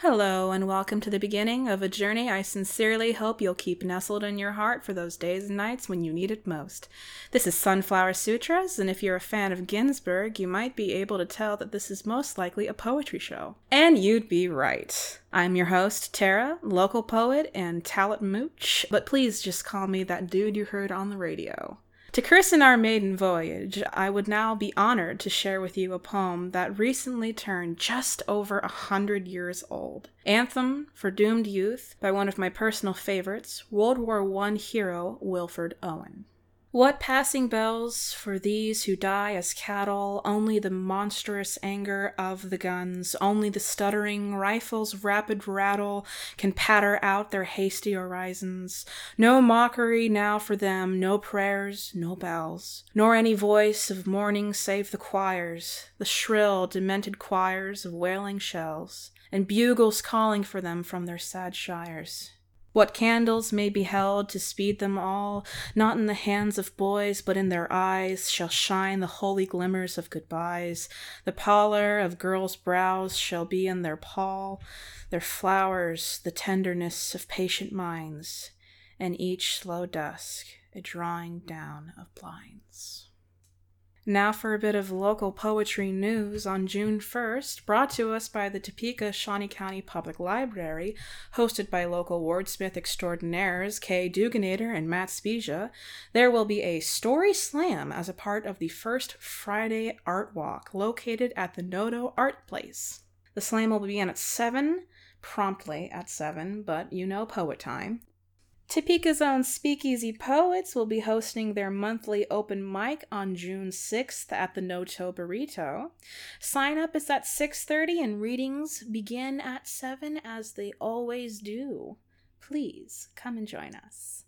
Hello, and welcome to the beginning of a journey I sincerely hope you'll keep nestled in your heart for those days and nights when you need it most. This is Sunflower Sutras, and if you're a fan of Ginsberg, you might be able to tell that this is most likely a poetry show. And you'd be right. I'm your host, Tara, local poet and talent mooch, but please just call me that dude you heard on the radio. To christen our maiden voyage, I would now be honored to share with you a poem that recently turned just over a hundred years old. Anthem for Doomed Youth by one of my personal favorites, World War I hero Wilfred Owen. What passing bells for these who die as cattle? Only the monstrous anger of the guns, only the stuttering rifle's rapid rattle can patter out their hasty orisons. No mockery now for them, no prayers, no bells, nor any voice of mourning save the choirs, the shrill, demented choirs of wailing shells, and bugles calling for them from their sad shires. What candles may be held to speed them all, not in the hands of boys, but in their eyes, shall shine the holy glimmers of goodbyes. The pallor of girls' brows shall be in their pall, their flowers the tenderness of patient minds, and each slow dusk a drawing down of blinds. Now for a bit of local poetry news on June 1st, brought to us by the Topeka Shawnee County Public Library, hosted by local wordsmith extraordinaires Kay Duganator and Matt Spezia. There will be a story slam as a part of the first Friday Art Walk located at the Noto Art Place. The slam will begin at 7, promptly at 7, but you know poet time. Topeka's own Speakeasy Poets will be hosting their monthly open mic on June 6th at the Noto Burrito. Sign up is at 6:30 and readings begin at 7 as they always do. Please come and join us.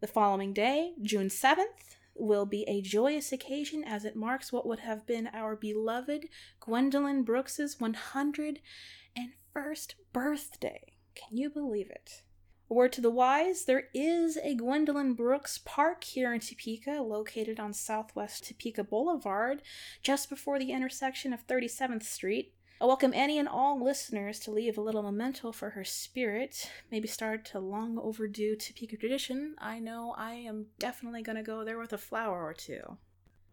The following day, June 7th, will be a joyous occasion as it marks what would have been our beloved Gwendolyn Brooks's 101st birthday. Can you believe it? A word to the wise, there is a Gwendolyn Brooks Park here in Topeka, located on Southwest Topeka Boulevard, just before the intersection of 37th Street. I welcome any and all listeners to leave a little memento for her spirit, maybe start a long overdue Topeka tradition. I know I am definitely going to go there with a flower or two.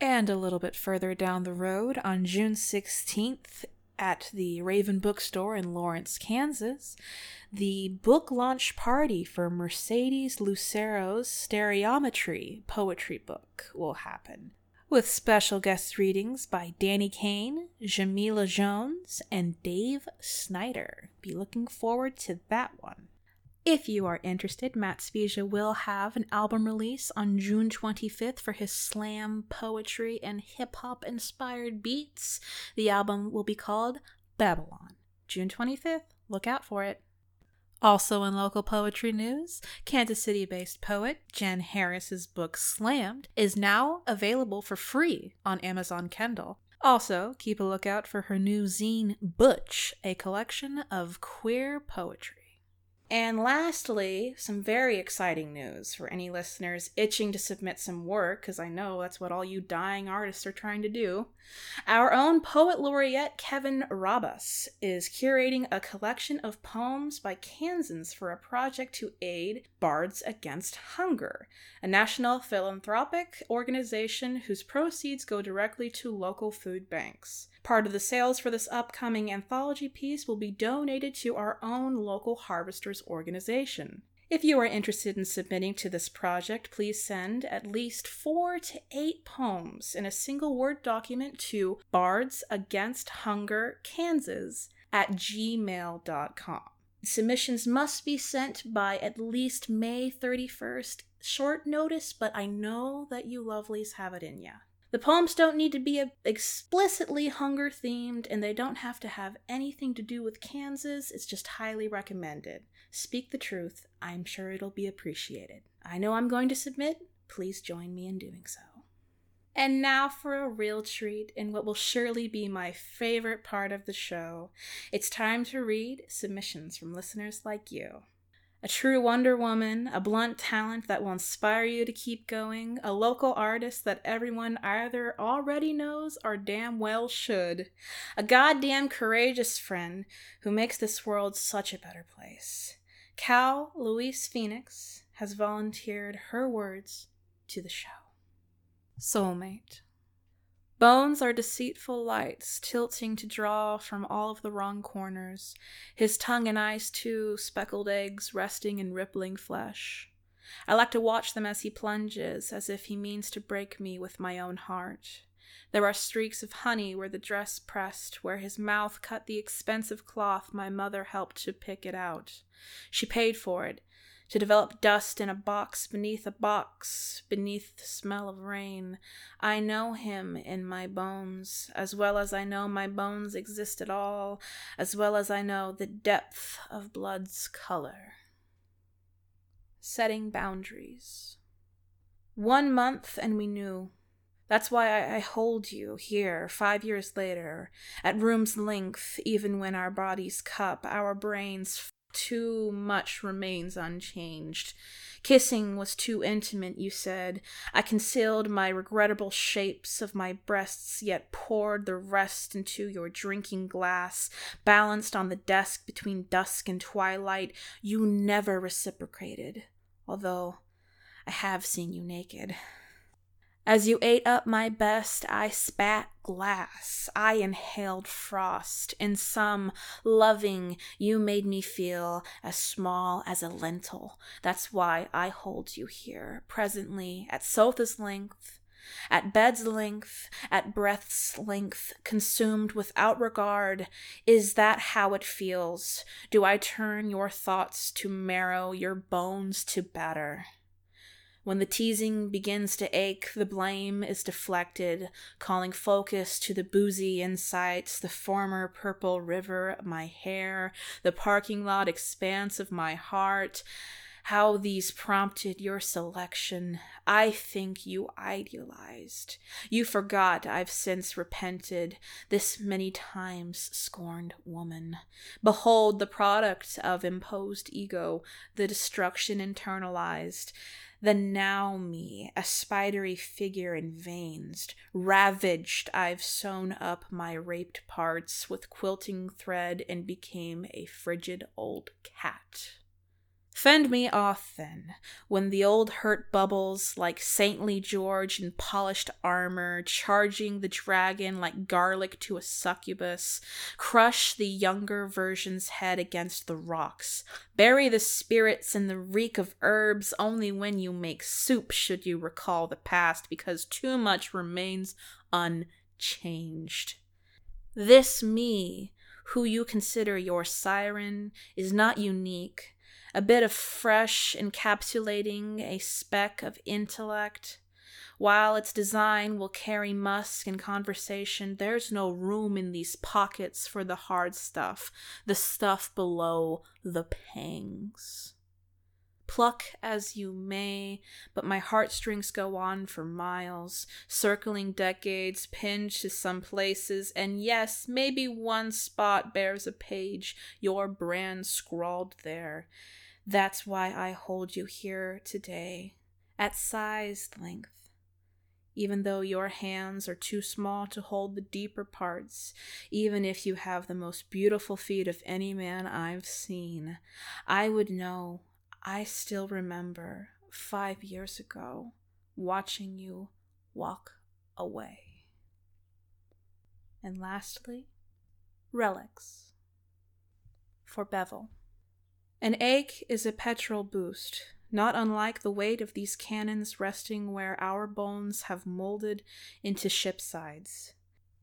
And a little bit further down the road, on June 16th, at the Raven Bookstore in Lawrence, Kansas, the book launch party for Mercedes Lucero's Stereometry poetry book will happen, with special guest readings by Danny Kane, Jamila Jones, and Dave Snyder. Be looking forward to that one. If you are interested, Matt Spezia will have an album release on June 25th for his slam, poetry, and hip hop inspired beats. The album will be called Babylon. June 25th, look out for it. Also, in local poetry news, Kansas City based poet Jen Harris's book Slammed is now available for free on Amazon Kindle. Also, keep a lookout for her new zine Butch, a collection of queer poetry. And lastly, some very exciting news for any listeners itching to submit some work, because I know that's what all you dying artists are trying to do. Our own poet laureate Kevin Rabas is curating a collection of poems by Kansans for a project to aid Bards Against Hunger, a national philanthropic organization whose proceeds go directly to local food banks. Part of the sales for this upcoming anthology piece will be donated to our own local harvesters organization. If you are interested in submitting to this project, please send at least four to eight poems in a single word document to Bards Against Hunger, Kansas at gmail.com. Submissions must be sent by at least May 31st. Short notice, but I know that you lovelies have it in ya. The poems don't need to be explicitly hunger themed, and they don't have to have anything to do with Kansas. It's just highly recommended. Speak the truth. I'm sure it'll be appreciated. I know I'm going to submit. Please join me in doing so. And now for a real treat in what will surely be my favorite part of the show. It's time to read submissions from listeners like you. A true Wonder Woman, a blunt talent that will inspire you to keep going, a local artist that everyone either already knows or damn well should, a goddamn courageous friend who makes this world such a better place. Cal Louise Phoenix has volunteered her words to the show. Soulmate. Bones are deceitful lights, tilting to draw from all of the wrong corners, his tongue and eyes too, speckled eggs resting in rippling flesh. I like to watch them as he plunges, as if he means to break me with my own heart. There are streaks of honey where the dress pressed, where his mouth cut the expensive cloth my mother helped to pick it out. She paid for it, to develop dust in a box beneath a box, beneath the smell of rain. I know him in my bones, as well as I know my bones exist at all, as well as I know the depth of blood's color. Setting boundaries. One month and we knew. That's why I, hold you here five years later, at room's length, even when our bodies cup, our brains too much remains unchanged. Kissing was too intimate, you said. I concealed my regrettable shapes of my breasts, yet poured the rest into your drinking glass, balanced on the desk between dusk and twilight. You never reciprocated, although I have seen you naked. As you ate up my best, I spat glass. I inhaled frost. In some loving, you made me feel as small as a lentil. That's why I hold you here, presently, at Sotha's length, at bed's length, at breath's length, consumed without regard. Is that how it feels? Do I turn your thoughts to marrow, your bones to batter? When the teasing begins to ache, the blame is deflected, calling focus to the boozy insights, the former purple river my hair, the parking lot expanse of my heart. How these prompted your selection, I think you idealized. You forgot I've since repented, this many times scorned woman. Behold the product of imposed ego, the destruction internalized the now me, a spidery figure in veins. Ravaged, I've sewn up my raped parts with quilting thread and became a frigid old cat. Fend me off, then, when the old hurt bubbles like saintly George in polished armor, charging the dragon like garlic to a succubus. Crush the younger version's head against the rocks. Bury the spirits in the reek of herbs. Only when you make soup should you recall the past, because too much remains unchanged. This me, who you consider your siren, is not unique a bit of fresh encapsulating a speck of intellect. While its design will carry musk and conversation, there's no room in these pockets for the hard stuff, the stuff below the pangs. Pluck as you may, but my heartstrings go on for miles, circling decades, pinned to some places, and yes, maybe one spot bears a page, your brand scrawled there. That's why I hold you here today, at sized length. Even though your hands are too small to hold the deeper parts, even if you have the most beautiful feet of any man I've seen, I would know, I still remember five years ago watching you walk away. And lastly, relics for Bevel. An ache is a petrol boost, not unlike the weight of these cannons resting where our bones have molded into ship sides.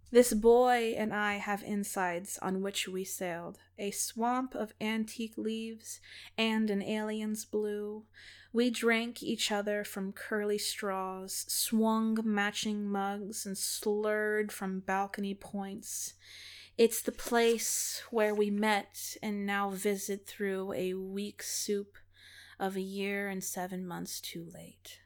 This boy and I have insides on which we sailed, a swamp of antique leaves and an alien's blue. We drank each other from curly straws, swung matching mugs, and slurred from balcony points. It's the place where we met and now visit through a weak soup of a year and seven months too late.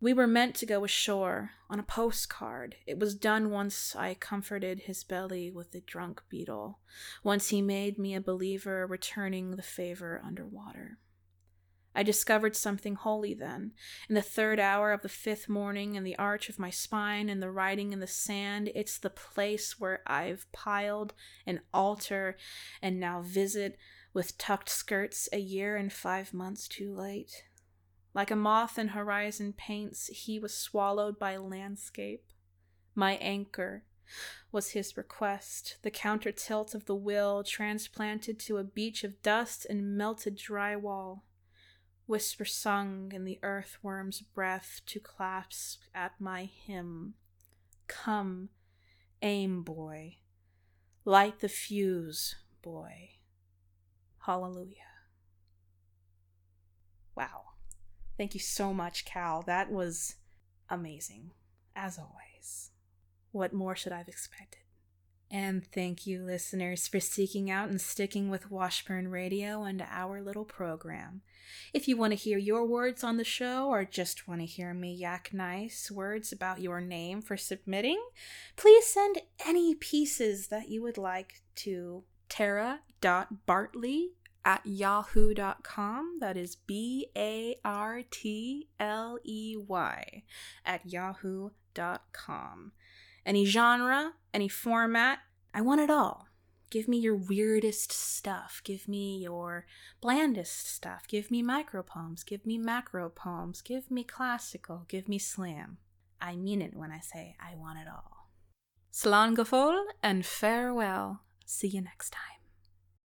We were meant to go ashore on a postcard. It was done once I comforted his belly with a drunk beetle, once he made me a believer returning the favor underwater. I discovered something holy then. In the third hour of the fifth morning, in the arch of my spine and the writing in the sand, it's the place where I've piled an altar and now visit with tucked skirts a year and five months too late. Like a moth in horizon paints, he was swallowed by landscape. My anchor was his request, the counter tilt of the will transplanted to a beach of dust and melted drywall whisper sung in the earthworm's breath to clasp at my hymn. Come, aim, boy. Light the fuse, boy. Hallelujah. Wow. Thank you so much, Cal. That was amazing, as always. What more should I have expected? And thank you, listeners, for seeking out and sticking with Washburn Radio and our little program. If you want to hear your words on the show or just want to hear me yak nice words about your name for submitting, please send any pieces that you would like to tara.bartley at yahoo.com. That is B A R T L E Y at yahoo.com. Any genre, any format, I want it all. Give me your weirdest stuff. Give me your blandest stuff. Give me micro poems. Give me macro poems. Give me classical. Give me slam. I mean it when I say I want it all. Slán and farewell. See you next time.